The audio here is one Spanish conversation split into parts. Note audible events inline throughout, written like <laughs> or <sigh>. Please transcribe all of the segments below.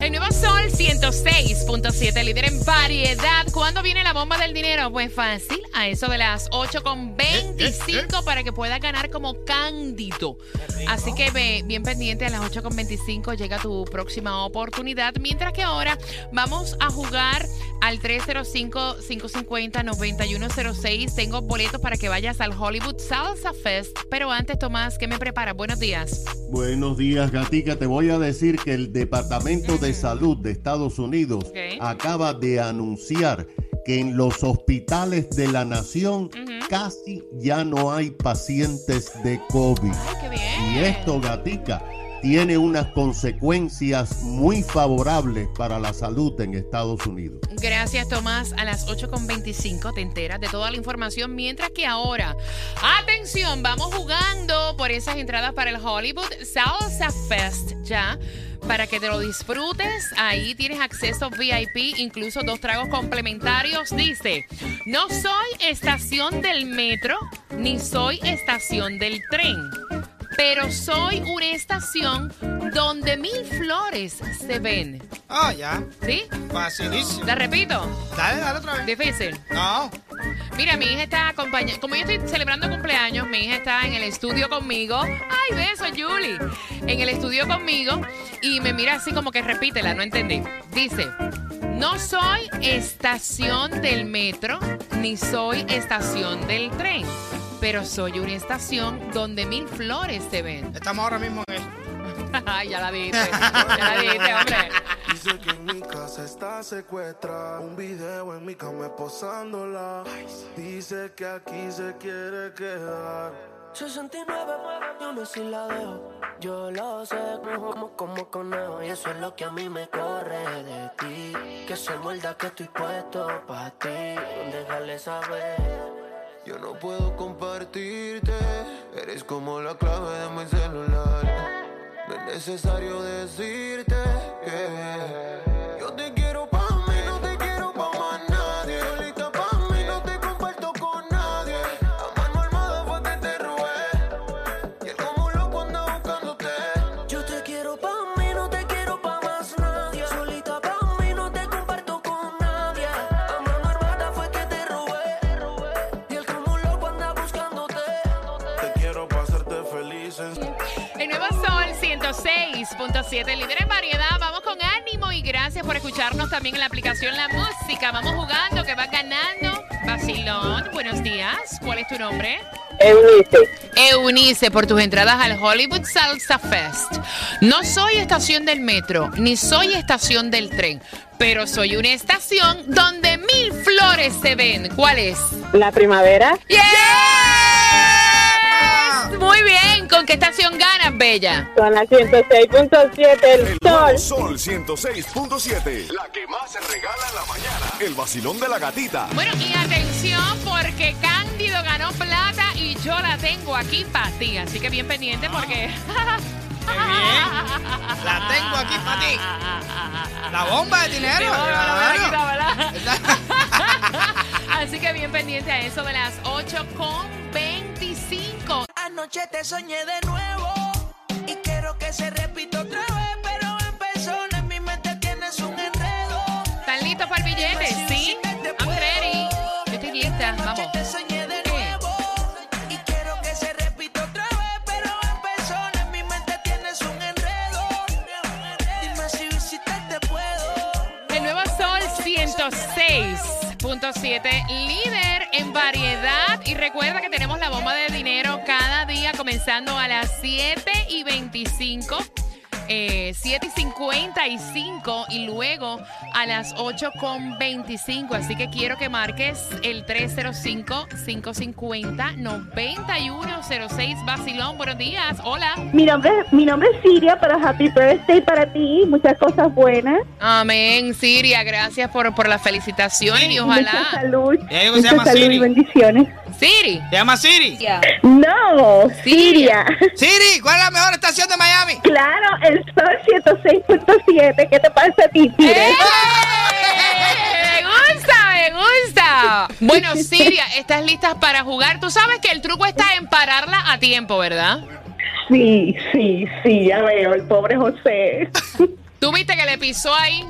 El nuevo Sol 106.7, líder en variedad. ¿Cuándo viene la bomba del dinero? Pues fácil, a eso de las 8.25 para que puedas ganar como cándido. Así que ve bien pendiente, a las 8.25 llega tu próxima oportunidad. Mientras que ahora vamos a jugar al 305-550-9106. Tengo boletos para que vayas al Hollywood Salsa Fest. Pero antes, Tomás, ¿qué me prepara? Buenos días. Buenos días, Gatica. Te voy a decir que el Departamento de Salud de Estados Unidos acaba de anunciar que en los hospitales de la nación casi ya no hay pacientes de COVID. Ay, qué bien. Y esto, Gatica, tiene unas consecuencias muy favorables para la salud en Estados Unidos. Gracias, Tomás. A las 8.25 te enteras de toda la información. Mientras que ahora, atención, vamos jugando por esas entradas para el Hollywood Salsa Fest ya. Para que te lo disfrutes, ahí tienes acceso VIP, incluso dos tragos complementarios. Dice, no soy estación del metro, ni soy estación del tren, pero soy una estación donde mil flores se ven. Ah, ya. ¿Sí? Facilísimo. La repito. Dale, dale otra vez. Difícil. No. Mira, mi hija está acompañando. Como yo estoy celebrando cumpleaños, mi hija está en el estudio conmigo. Ay, beso, Julie. En el estudio conmigo. Y me mira así como que repítela, no entendí. Dice: No soy estación del metro, ni soy estación del tren. Pero soy una estación donde mil flores se ven. Estamos ahora mismo en eso. <laughs> Ay, ya la viste. Ya la viste, hombre. <laughs> Dice que en mi casa está secuestrada. Un video en mi cama posándola. Dice que aquí se quiere quedar. 69, yo no si la dejo. Yo lo sé, como, como conejo. Y eso es lo que a mí me corre de ti. Que soy muerda que estoy puesto para ti. Déjale saber. Yo no puedo compartirte. Eres como la clave de mi celular. No es necesario decirte que 106.7, líder en variedad. Vamos con ánimo y gracias por escucharnos también en la aplicación La Música. Vamos jugando, que va ganando. Basilón, buenos días. ¿Cuál es tu nombre? Eunice. Eunice, por tus entradas al Hollywood Salsa Fest. No soy estación del metro, ni soy estación del tren, pero soy una estación donde mil flores se ven. ¿Cuál es? La primavera. ¡Yes! Muy bien. ¿Con qué estación ganas, Bella? Con la 106.7 el El sol. Sol 106.7. La que más se regala en la mañana. El vacilón de la gatita. Bueno, y atención porque Cándido ganó plata y yo la tengo aquí para ti. Así que bien pendiente porque... Qué bien. La tengo aquí para ti. La bomba de dinero. Sí, bueno, bueno, bueno, Claro. quita, ¿verdad? <laughs> <laughs> Así que bien pendiente a eso de las 8 con 25. Anoche te soñé de nuevo y quiero que se repita otra vez, pero en persona en mi mente tienes un enredo. ¿Están listos para el billete? Sí. I'm ready. Yo estoy lista. Vamos. te soñé de nuevo y quiero que se repita otra vez, pero en persona en mi mente tienes un enredo. Dime si visitarte puedo. El nuevo Sol 106.7, líder en variedad. Y recuerda que tenemos la bomba de dinero cada día comenzando a las 7 y 25. eh, 7 y 55 y luego a las 8 con 25. Así que quiero que marques el 305-550-9106. Basilón, buenos días. Hola. Mi nombre, mi nombre es Siria, pero happy birthday para ti. Muchas cosas buenas. Amén, Siria. Gracias por, por las felicitaciones y Mucha ojalá. salud. Que se Mucha llama salud Siri. y bendiciones. Siri. ¿Se llama Siri? No, Siria. Siri, ¿cuál es la mejor estación de Miami? Claro, el Sol 106.7. ¿Qué te pasa a ti, Siri? ¡Eh! Me gusta, me gusta. Bueno, Siria, ¿estás listas para jugar? Tú sabes que el truco está en pararla a tiempo, ¿verdad? Sí, sí, sí, ya veo, el pobre José. ¿Tú viste que le pisó ahí?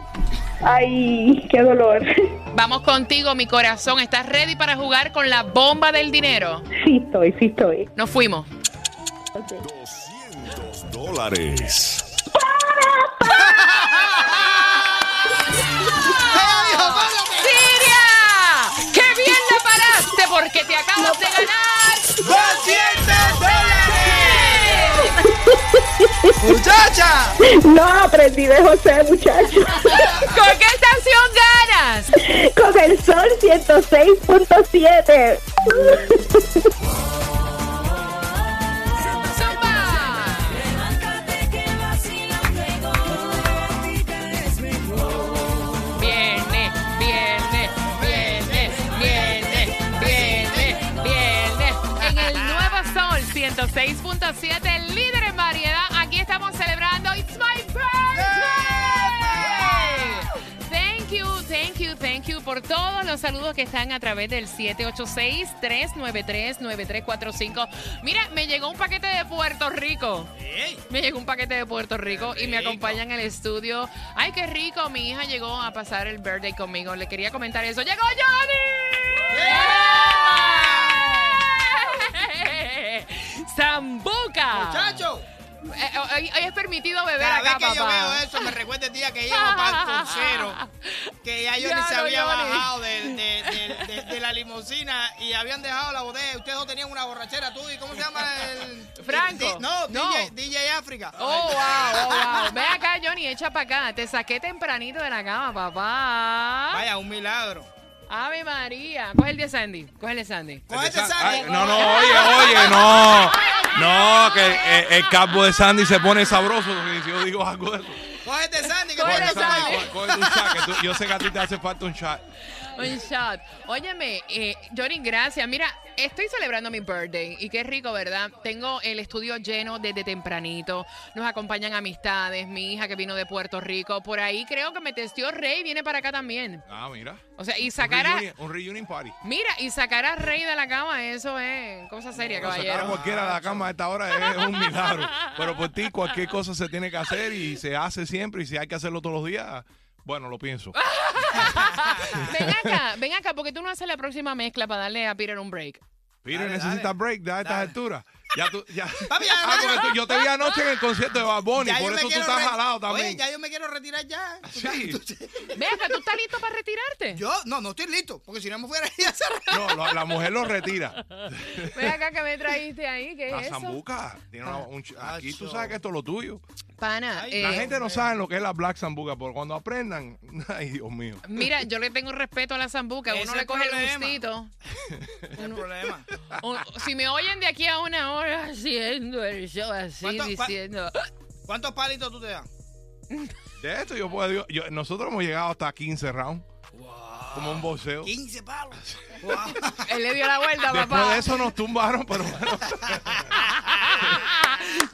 Ay, qué dolor. <laughs> Vamos contigo, mi corazón. ¿Estás ready para jugar con la bomba del dinero? Sí estoy, sí estoy. Nos fuimos. 200 dólares. <laughs> ¡Siria! ¡Qué bien la paraste! Porque te acabas de ganar. ¡200 dólares! ¡Muchacha! No aprendí de José, muchacho. ¿Con qué estación ganas? Con el sol 106.7. ¡Zumba! Viene, viene, viene, viene, viene, viene. En el Nuevo Sol 106.7, estamos celebrando It's My Birthday. Thank you, thank you, thank you por todos los saludos que están a través del 786-393-9345. Mira, me llegó un paquete de Puerto Rico. Me llegó un paquete de Puerto Rico y me acompaña en el estudio. Ay, qué rico. Mi hija llegó a pasar el birthday conmigo. Le quería comentar eso. ¡Llegó Johnny! ¡Zambuca! <laughs> ¡Muchacho! Eh, hoy, hoy es permitido beber Cada vez acá, que papá. yo veo eso, me recuerda el día que íbamos para el crucero, <laughs> que ya yo ni se había Johnny. bajado de, de- de- de- de la limusina y habían dejado la botella. Ustedes dos tenían una borrachera, tú y ¿cómo se llama el...? Franco. Di- no, No. DJ, DJ África. Oh, wow, oh, wow. Ven acá, Johnny, echa para acá. Te saqué tempranito de la cama, papá. Vaya, un milagro. Ave María. Coge el de Sandy. Coge el de Sandy. Cógete, Ay, Sandy. no, no, oye, oye, no. No, que eh, el capo de Sandy se pone sabroso si yo digo algo de eso. Cógete, Sandy, que Cógete, Sandy. Sandy. Cógete un shot, que tú- yo sé que a ti te hace falta un shot. Un shot. Óyeme, eh, Johnny, gracias. Mira, estoy celebrando mi birthday y qué rico, ¿verdad? Tengo el estudio lleno desde tempranito. Nos acompañan amistades, mi hija que vino de Puerto Rico. Por ahí creo que me testió Rey, viene para acá también. Ah, mira. O sea, y sacar a... reunion, un reunion party. Mira, y sacar a Rey de la cama, eso es cosa seria, Sacar a caballero. cualquiera de la cama a esta hora es un <laughs> milagro. Pero por ti cualquier cosa se tiene que hacer y se hace siempre. Y si hay que hacerlo todos los días, bueno, lo pienso. <laughs> ven acá, <laughs> ven acá, porque tú no haces la próxima mezcla para darle a Peter un break. Peter Dale, necesita dale. break de estas alturas. Ya tú, ya. Papi, ya Ah, porque tú- yo te vi anoche en el concierto de Bad Bunny, por eso tú estás jalado también. Oye, ya yo me quiero retirar ya. <laughs> Sí. Ven acá, ¿tú estás listo para retirarte? Yo, no, no estoy listo, porque si no me fuera a ir a hacer... No, la, la mujer lo retira. <laughs> Ven acá que me trajiste ahí, ¿qué La es eso? zambuca. Tiene una- un ch- aquí tú sabes que esto es lo tuyo. Pana, Ay, La eh, gente no sabe lo que es la black zambuca, pero cuando aprendan, <laughs> ay Dios mío. Mira, yo le tengo respeto a la zambuca. Uno le el coge el problema. gustito. No hay problema. Si me oyen de aquí a una hora haciendo el show así, ¿Cuánto- cua- diciendo... ¿Cuántos palitos tú te das? <laughs> De esto yo puedo, yo- nosotros hemos llegado hasta 15 rounds. Como un boxeo. 15 palos. <laughs> Wow. <laughs> Él le dio la vuelta, Después papá. de eso nos tumbaron, pero bueno.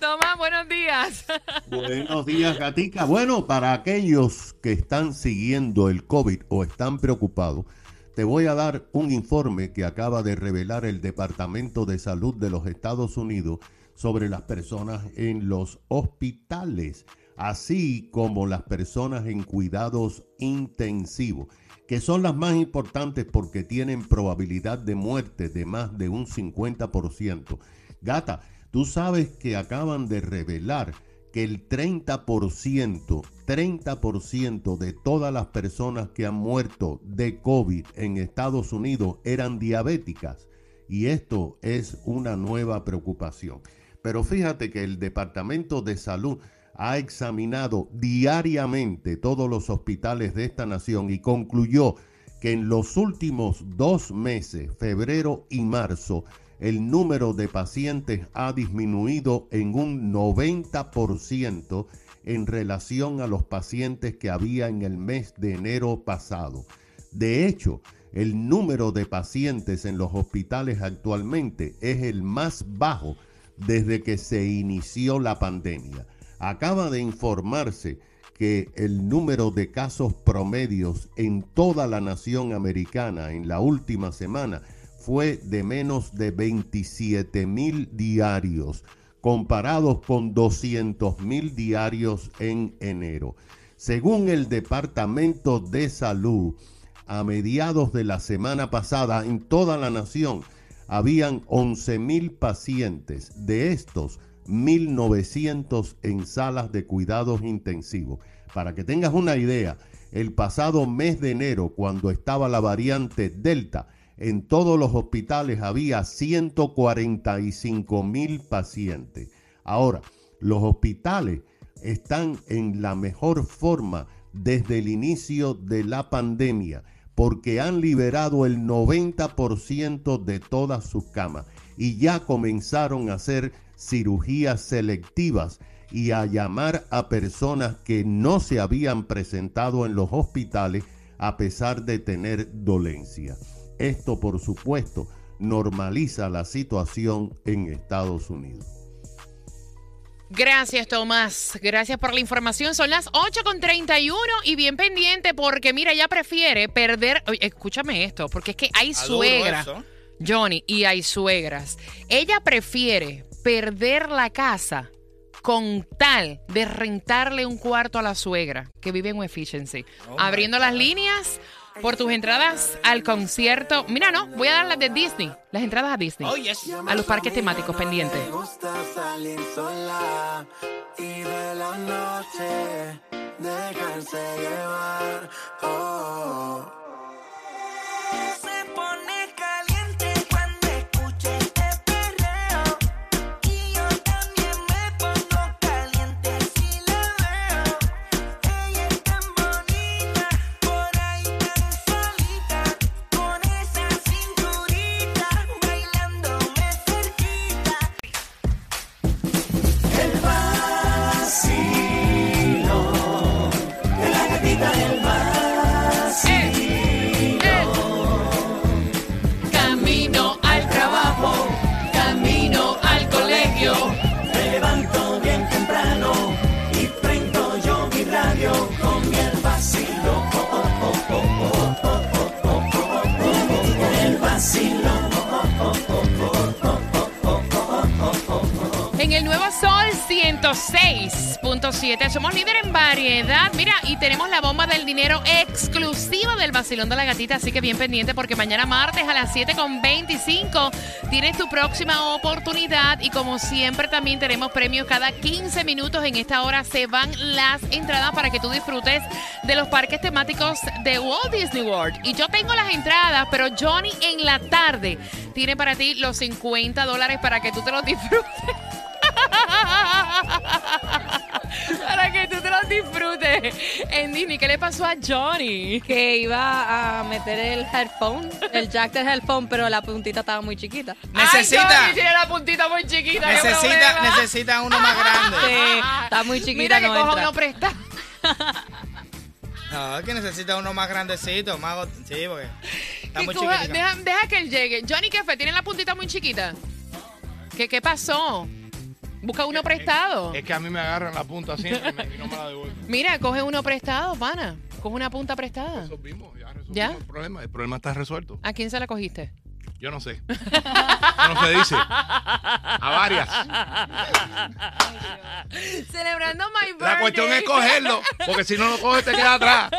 Tomás, buenos días. Buenos días, Gatica. Bueno, para aquellos que están siguiendo el COVID o están preocupados, te voy a dar un informe que acaba de revelar el Departamento de Salud de los Estados Unidos sobre las personas en los hospitales, así como las personas en cuidados intensivos, que son las más importantes porque tienen probabilidad de muerte de más de un 50%. Gata, tú sabes que acaban de revelar que el 30%, 30% de todas las personas que han muerto de COVID en Estados Unidos eran diabéticas. Y esto es una nueva preocupación. Pero fíjate que el Departamento de Salud ha examinado diariamente todos los hospitales de esta nación y concluyó que en los últimos dos meses, febrero y marzo, el número de pacientes ha disminuido en un 90% en relación a los pacientes que había en el mes de enero pasado. De hecho, el número de pacientes en los hospitales actualmente es el más bajo desde que se inició la pandemia. Acaba de informarse que el número de casos promedios en toda la nación americana en la última semana fue de menos de 27 mil diarios, comparados con 200 mil diarios en enero. Según el Departamento de Salud, a mediados de la semana pasada en toda la nación habían 11 mil pacientes. De estos, 1.900 en salas de cuidados intensivos. Para que tengas una idea, el pasado mes de enero, cuando estaba la variante Delta, en todos los hospitales había 145 mil pacientes. Ahora, los hospitales están en la mejor forma desde el inicio de la pandemia porque han liberado el 90% de todas sus camas y ya comenzaron a hacer cirugías selectivas y a llamar a personas que no se habían presentado en los hospitales a pesar de tener dolencia. Esto, por supuesto, normaliza la situación en Estados Unidos. Gracias, Tomás. Gracias por la información. Son las 8.31 y bien pendiente porque, mira, ella prefiere perder. Oye, escúchame esto, porque es que hay suegras, eso. Johnny, y hay suegras. Ella prefiere perder la casa con tal de rentarle un cuarto a la suegra que vive en Efficiency. Oh Abriendo las líneas por tus entradas al concierto. Mira, no, voy a dar las de Disney, las entradas a Disney. Oh, yes. A los parques temáticos pendientes. Me 106.7 somos líder en variedad. Mira, y tenemos la bomba del dinero exclusiva del vacilón de la gatita. Así que bien pendiente porque mañana martes a las 7.25 tienes tu próxima oportunidad. Y como siempre también tenemos premios cada 15 minutos. En esta hora se van las entradas para que tú disfrutes de los parques temáticos de Walt Disney World. Y yo tengo las entradas, pero Johnny en la tarde tiene para ti los 50 dólares para que tú te los disfrutes. Que tú te los disfrutes en Disney. ¿Qué le pasó a Johnny? que iba a meter el headphone, el jack del headphone, pero la puntita estaba muy chiquita. Ay, Necesita, Johnny tiene la puntita muy chiquita. necesita, necesita uno más grande. <laughs> Sí, está muy chiquita, Mira que no coja uno prestado. No, es que necesita uno más grandecito, más... Sí, porque está muy chiquitito. deja, deja que él llegue. Johnny, ¿qué fue? ¿Tiene la puntita muy chiquita? ¿Qué, qué pasó? Busca uno prestado. Es que a mí me agarran la punta siempre y, no me la devuelven. <laughs> Mira, coge uno prestado, pana. Coge una punta prestada. Resolvimos, ya resolvimos ¿Ya? el problema. El problema está resuelto. ¿A quién se la cogiste? Yo no sé. No se dice. A varias. Celebrando My Birthday. La cuestión es cogerlo, porque si no lo coges te queda atrás.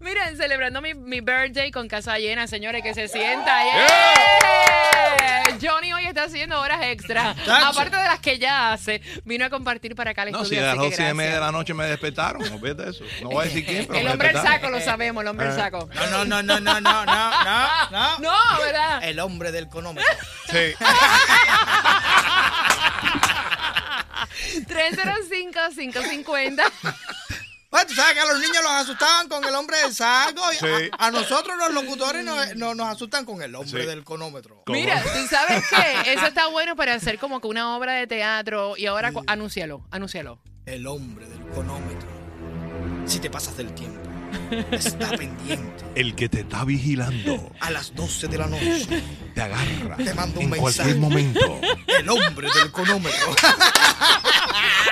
Miren, celebrando mi, mi birthday con casa llena, señores, que se sienta. Yeah. Johnny hoy está haciendo horas extra. Aparte de las que ya hace, vino a compartir para acá el no, estudio. No, si a las 12 y media de la noche me despertaron, no de eso. No voy a decir quién, pero El hombre del saco lo sabemos, el hombre del eh. saco. No, no, no, no, no, no, no, no. No, el hombre del cronómetro. <laughs> Sí. 305-550. Pues, tú sabes que a los niños los asustaban con el hombre del saco. y Sí. A, a nosotros los locutores nos, nos, nos asustan con el hombre Sí. del cronómetro. ¿Cómo? Mira, ¿tú sabes qué? Eso está bueno para hacer como que una obra de teatro. Y ahora, cu- anúncialo, anúncialo. El hombre del cronómetro. Si te pasas del tiempo, está pendiente. El que te está vigilando A las 12 de la noche, te agarra Te mando un en mensaje. cualquier momento. el hombre del cronómetro.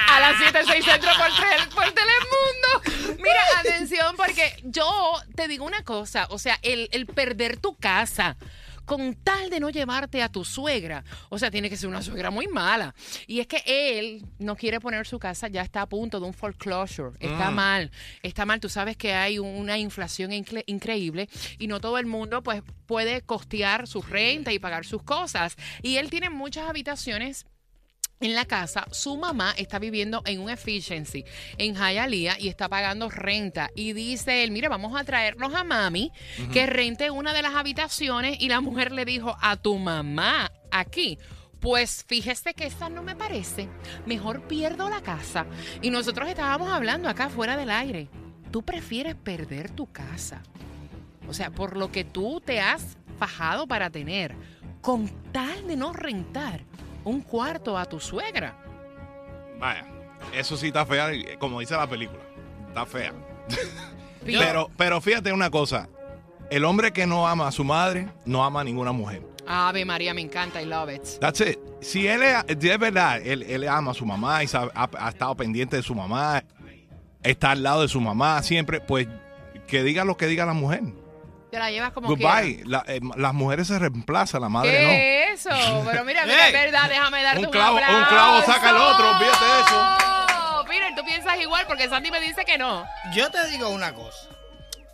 A las 7, 6 centro por, tel- por Telemundo. Mira, atención, porque yo te digo una cosa. O sea, el, el perder tu casa con tal de no llevarte a tu suegra. O sea, tiene que ser una suegra muy mala. Y es que él no quiere poner su casa, ya está a punto de un foreclosure. Está Mm. mal, está mal. Tú sabes que hay una inflación incre- increíble y no todo el mundo pues puede costear su renta y pagar sus cosas. Y él tiene muchas habitaciones en la casa, su mamá está viviendo en un efficiency en Hialeah y está pagando renta. Y dice él, mire, vamos a traernos a mami que rente una de las habitaciones. Y la mujer le dijo a tu mamá aquí. Pues fíjese que esa no me parece. Mejor pierdo la casa. Y nosotros estábamos hablando acá fuera del aire. Tú prefieres perder tu casa. O sea, por lo que tú te has fajado para tener, con tal de no rentar un cuarto a tu suegra. Vaya, eso sí está fea, como dice la película. Está fea. <laughs> Pero, pero fíjate una cosa. El hombre que no ama a su madre, no ama a ninguna mujer. Ave María, me encanta, I love it. That's it. Si él es, si es verdad, él, él ama a su mamá y sabe- ha, ha estado pendiente de su mamá, está al lado de su mamá siempre, pues que diga lo que diga la mujer. Te la llevas como Goodbye. quieras. La- eh, las mujeres se reemplazan, la madre ¿Qué es eso? Pero mira, mira, es verdad, déjame darte Un un, clavo- un clavo saca el otro, olvídate de eso. Peter, tú piensas igual porque Sandy me dice que no. Yo te digo una cosa.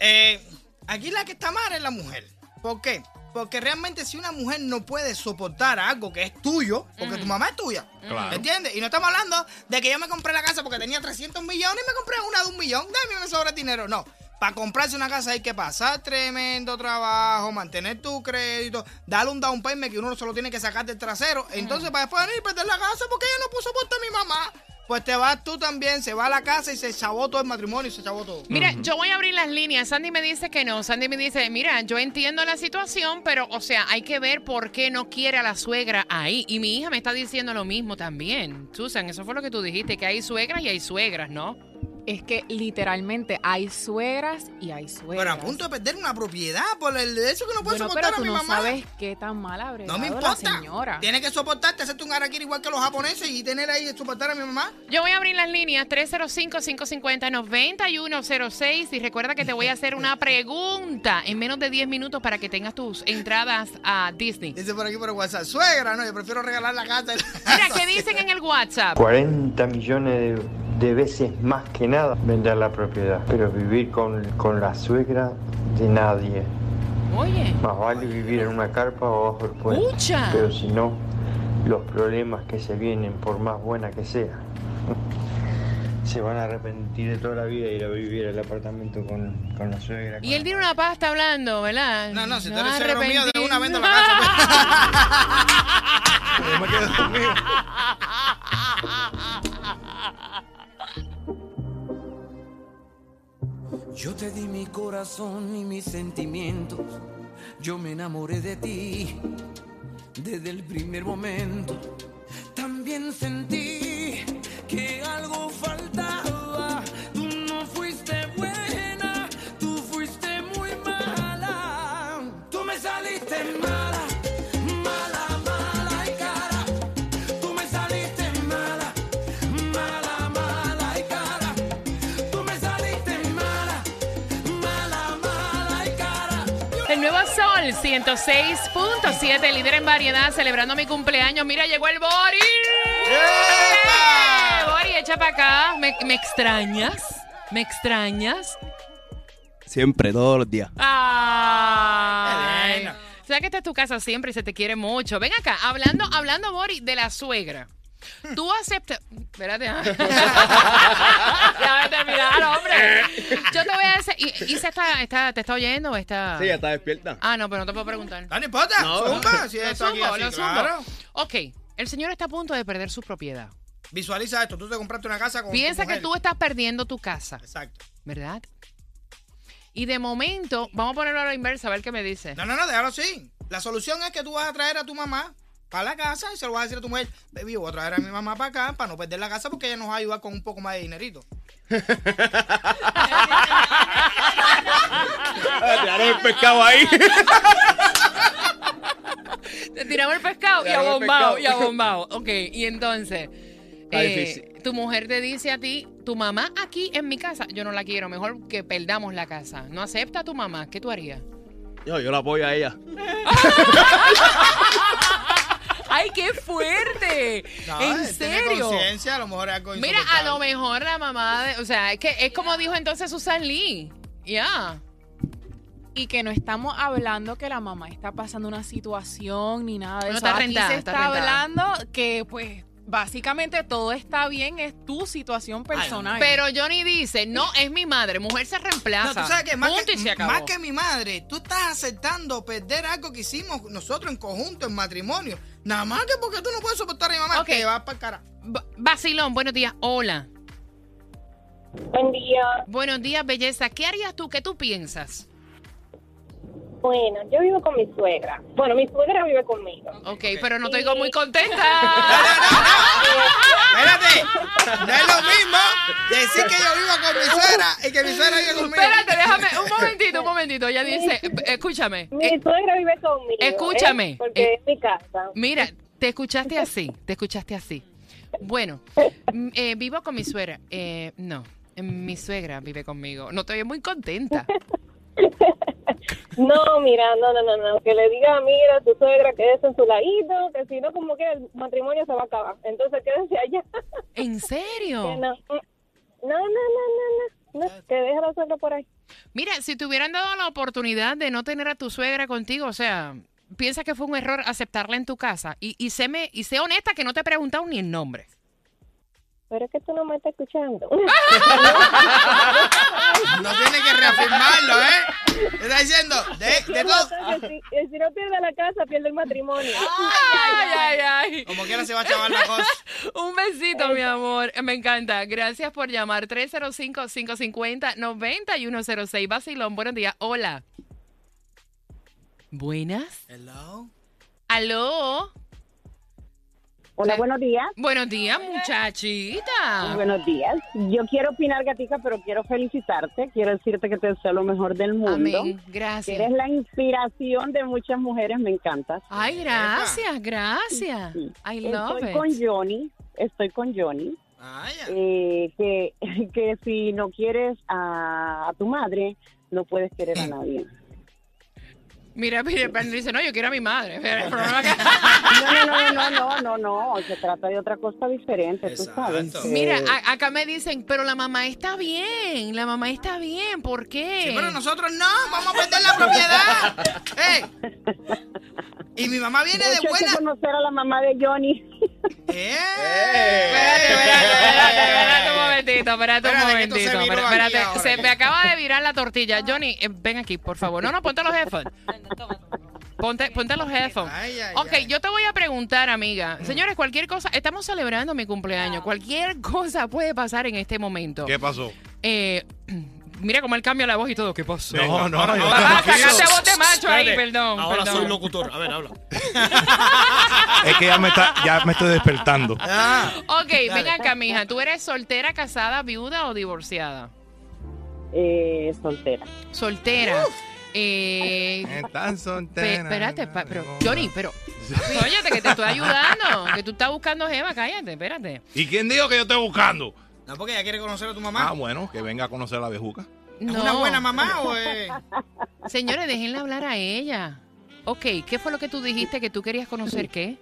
Eh, aquí la que está mal es la mujer. ¿Por qué? Porque realmente si una mujer no puede soportar algo que es tuyo, porque tu mamá es tuya, Claro. ¿entiendes? Y no estamos hablando de que yo me compré la casa porque tenía 300 millones y me compré una de un millón. Dame, me sobra dinero. No. Para comprarse una casa hay que pasar tremendo trabajo, mantener tu crédito, darle un down payment que uno solo tiene que sacar del trasero. Entonces, para después venir y perder la casa porque ella no puso puesto a mi mamá. Pues te vas tú también, se va a la casa y se chavó todo el matrimonio y se chavó todo. Mira, yo voy a abrir las líneas. Sandy me dice que no. Sandy me dice, mira, yo entiendo la situación, pero, o sea, hay que ver por qué no quiere a la suegra ahí. Y mi hija me está diciendo lo mismo también. Susan, eso fue lo que tú dijiste, que hay suegras y hay suegras, ¿no? Es que literalmente hay suegras y hay suegras. Pero a punto de perder una propiedad por el de eso que no puede Bueno, soportar pero a tú mi no mamá. sabes qué tan mal habrá No me la importa. señora. Tiene que soportarte, hacerte un harakiri igual que los japoneses y tener ahí soportar a mi mamá. Yo voy a abrir las líneas 305-550-9106 y recuerda que te voy a hacer una pregunta en menos de 10 minutos para que tengas tus entradas a Disney. Dice por aquí por WhatsApp, suegra, no, yo prefiero regalar la casa. Mira, ¿qué dicen en el WhatsApp? 40 millones de, de veces más que nada vender la propiedad, pero vivir con, con la suegra de nadie. Oye. Más vale vivir en una carpa o bajo el puente. ¡Ucha! Pero si no, los problemas que se vienen, por más buena que sea, <laughs> se van a arrepentir de toda la vida ir a vivir al apartamento con, con la suegra. Y él tiene una pasta hablando, ¿verdad? No, no, si tú eres mío, de una venta la Yo <laughs> <laughs> me quedé dormido. Yo te di mi corazón y mis sentimientos. Yo me enamoré de ti desde el primer momento. También sentí que algo faltaba. Nuevo Sol 106.7, líder en variedad, celebrando mi cumpleaños. Mira, llegó el Bori. ¡Eh! Bori, echa para acá. ¿Me, me extrañas? ¿Me extrañas? Siempre, todos los días. Ay. Sabes que esta es tu casa siempre y se te quiere mucho. Ven acá, hablando, hablando, Bori, de la suegra. Tú aceptas. Espérate. ah. <laughs> Déjame terminar, hombre. Yo te voy a decir. ¿Y- ¿Isa está, está, te está oyendo o está.? Sí, ya está despierta. Ah, no, pero no te puedo preguntar. No importa, No, zumba, si Lo esto aquí zumbo, así, lo claro. Ok, el señor está a punto de perder su propiedad. Visualiza esto, tú te compraste una casa con Piensa tu que tú estás perdiendo tu casa. Exacto. ¿Verdad? Y de momento, vamos a ponerlo a la inversa, a ver qué me dice. No, no, no, déjalo así. La solución es que tú vas a traer a tu mamá para la casa y se lo vas a decir a tu mujer, baby, voy a traer a mi mamá para acá para no perder la casa porque ella nos va a ayudar con un poco más de dinerito. Tiraron el pescado ahí. Te tiramos el pescado y abombado, y abombado. Ok, y entonces. Eh, tu mujer te dice a ti, tu mamá aquí en mi casa, yo no la quiero, mejor que perdamos la casa. No acepta a tu mamá, ¿qué tú harías? Yo, yo la apoyo a ella. <laughs> ¡Ay, qué fuerte! No, ¿En tiene serio? a lo mejor es algo Mira, a lo mejor la mamá, de- o sea, es que es como dijo entonces Susan Lee. Ya. Y que no estamos hablando que la mamá está pasando una situación ni nada de No eso. está Aquí rentada, se está hablando que, pues, básicamente todo está bien, es tu situación personal. Pero Johnny dice, no, es mi madre, mujer se reemplaza. No, tú sabes que más, Punto que y se acabó. más que mi madre, tú estás aceptando perder algo que hicimos nosotros en conjunto, en matrimonio. Nada más que porque tú no puedes soportar a mi mamá, Ok. te vas para cara. B- Vacilón, buenos días. Hola. Buen día. Buenos días, belleza. ¿Qué harías tú? ¿Qué tú piensas? Bueno, yo vivo con mi suegra. Bueno, mi suegra vive conmigo. Ok, pero no te digo muy contenta. Espérate, no es lo mismo decir que yo vivo con mi suegra y que mi suegra vive conmigo. Espérate, déjame, un momentito, un momentito. Ella dice, eh, escúchame. Mi eh, suegra vive conmigo. escúchame, ¿eh? Porque eh, es mi casa. Mira, te escuchaste así, te escuchaste así. Bueno, mm, eh, vivo con mi suegra. Eh, no, eh, mi suegra vive conmigo. No estoy muy contenta. <laughs> No, mira, no, no, no, no. Que le diga, mira, tu suegra quédese en su ladito, que si no, como que el matrimonio se va a acabar. Entonces quédese allá. <laughs> ¿En Que serio? no, no, no, no, no, no, no. Que deja la suegra por ahí. Mira, si te hubieran dado la oportunidad de no tener a tu suegra contigo, o sea, piensa que fue un error aceptarla en tu casa y, y, séme, y sé honesta que no te he preguntado ni el nombre. Pero es que tú no me estás escuchando. <laughs> No tiene que reafirmarlo, ¿eh? Está diciendo, de, de todo. Entonces, si, si no pierde la casa, pierde el matrimonio. Ay, ay, ay. Como quiera se va a chavar la cosa. <laughs> Un besito, mi amor. Me encanta. Gracias por llamar. 305-550-9106. Basilón, buenos días. Hola. Buenas. Hello. ¿Aló? Hola, buenos días. Buenos días, muchachita. Buenos días. Yo quiero opinar, Gatica, pero quiero felicitarte. Quiero decirte que te deseo lo mejor del mundo. Amén. Gracias. Eres la inspiración de muchas mujeres, me encantas. Ay, gracias, gracias. I love Estoy it. con Johnny, estoy con Johnny. eh, que, <laughs> que si no quieres a, a tu madre, no puedes querer a nadie. Mira, <laughs> Peter Pan dice, no, yo quiero a mi madre. <laughs> Pero el problema que- No, no, no, no, no, no, no, se trata de otra cosa diferente, tú sabes. Mira, a- acá me dicen, pero la mamá está bien, la mamá está bien, ¿por qué? Sí, pero nosotros no, vamos a perder la propiedad. <laughs> ¡Eh! Y mi mamá viene de hecho, hay que buena. conocer a la mamá de Johnny. ¿Eh? Espérate, espérate, espérate un momentito, espérate un Espérate, que esto se momentito. viró espérate, ahora. se me acaba de virar la tortilla. Johnny, eh, ven aquí, por favor. No, no, ponte los headphones. Ponte, ponte los headphones. ok, yo te voy a preguntar, amiga. Señores, cualquier cosa, estamos celebrando mi cumpleaños. Cualquier cosa puede pasar en este momento. ¿Qué pasó? Eh, mira cómo él cambia la voz y todo. ¿Qué pasó? No, no, no, yo Ah, tranquilo. sacaste voz de macho ahí, Espérate, perdón. Ahora perdón. soy locutor. A ver, habla. <laughs> Es que ya me, está, ya me estoy despertando. Ah, Ok, ven acá, mija. ¿Tú eres soltera, casada, viuda o divorciada? Eh, soltera. Soltera. Eh, Están pe- solteras. espérate, pa- pero Johnny, pero <laughs> óyate que te estoy ayudando, que tú estás buscando Gema, cállate, espérate. ¿Y quién dijo que yo estoy buscando? No, porque ella quiere conocer a tu mamá. Ah, bueno, que venga a conocer a la bejuca. ¿Es una buena mamá o es.? <laughs> Señores, déjenle hablar a ella. Ok, ¿qué fue lo que tú dijiste que tú querías conocer qué?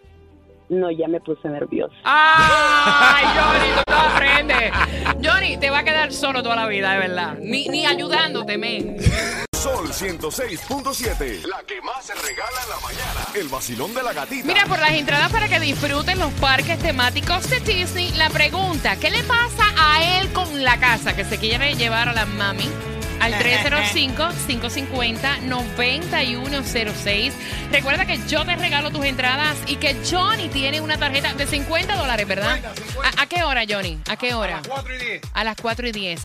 No, ya me puse nerviosa. ¡Ay, <laughs> Johnny, tú no aprendes! Johnny, te va a quedar solo toda la vida, de verdad. Ni, ni ayudándote, men. Sol 106.7. La que más se regala en la mañana. El vacilón de la gatita. Mira, por las entradas para que disfruten los parques temáticos de Disney, la pregunta, ¿qué le pasa a él con la casa que se quiere llevar a la mami? Al <laughs> 305-550-9106. Recuerda que yo te regalo tus entradas y que Johnny tiene una tarjeta de 50 dólares, ¿verdad? ¿A, a qué hora, Johnny? ¿A qué hora? y 10. A las 4 y 10.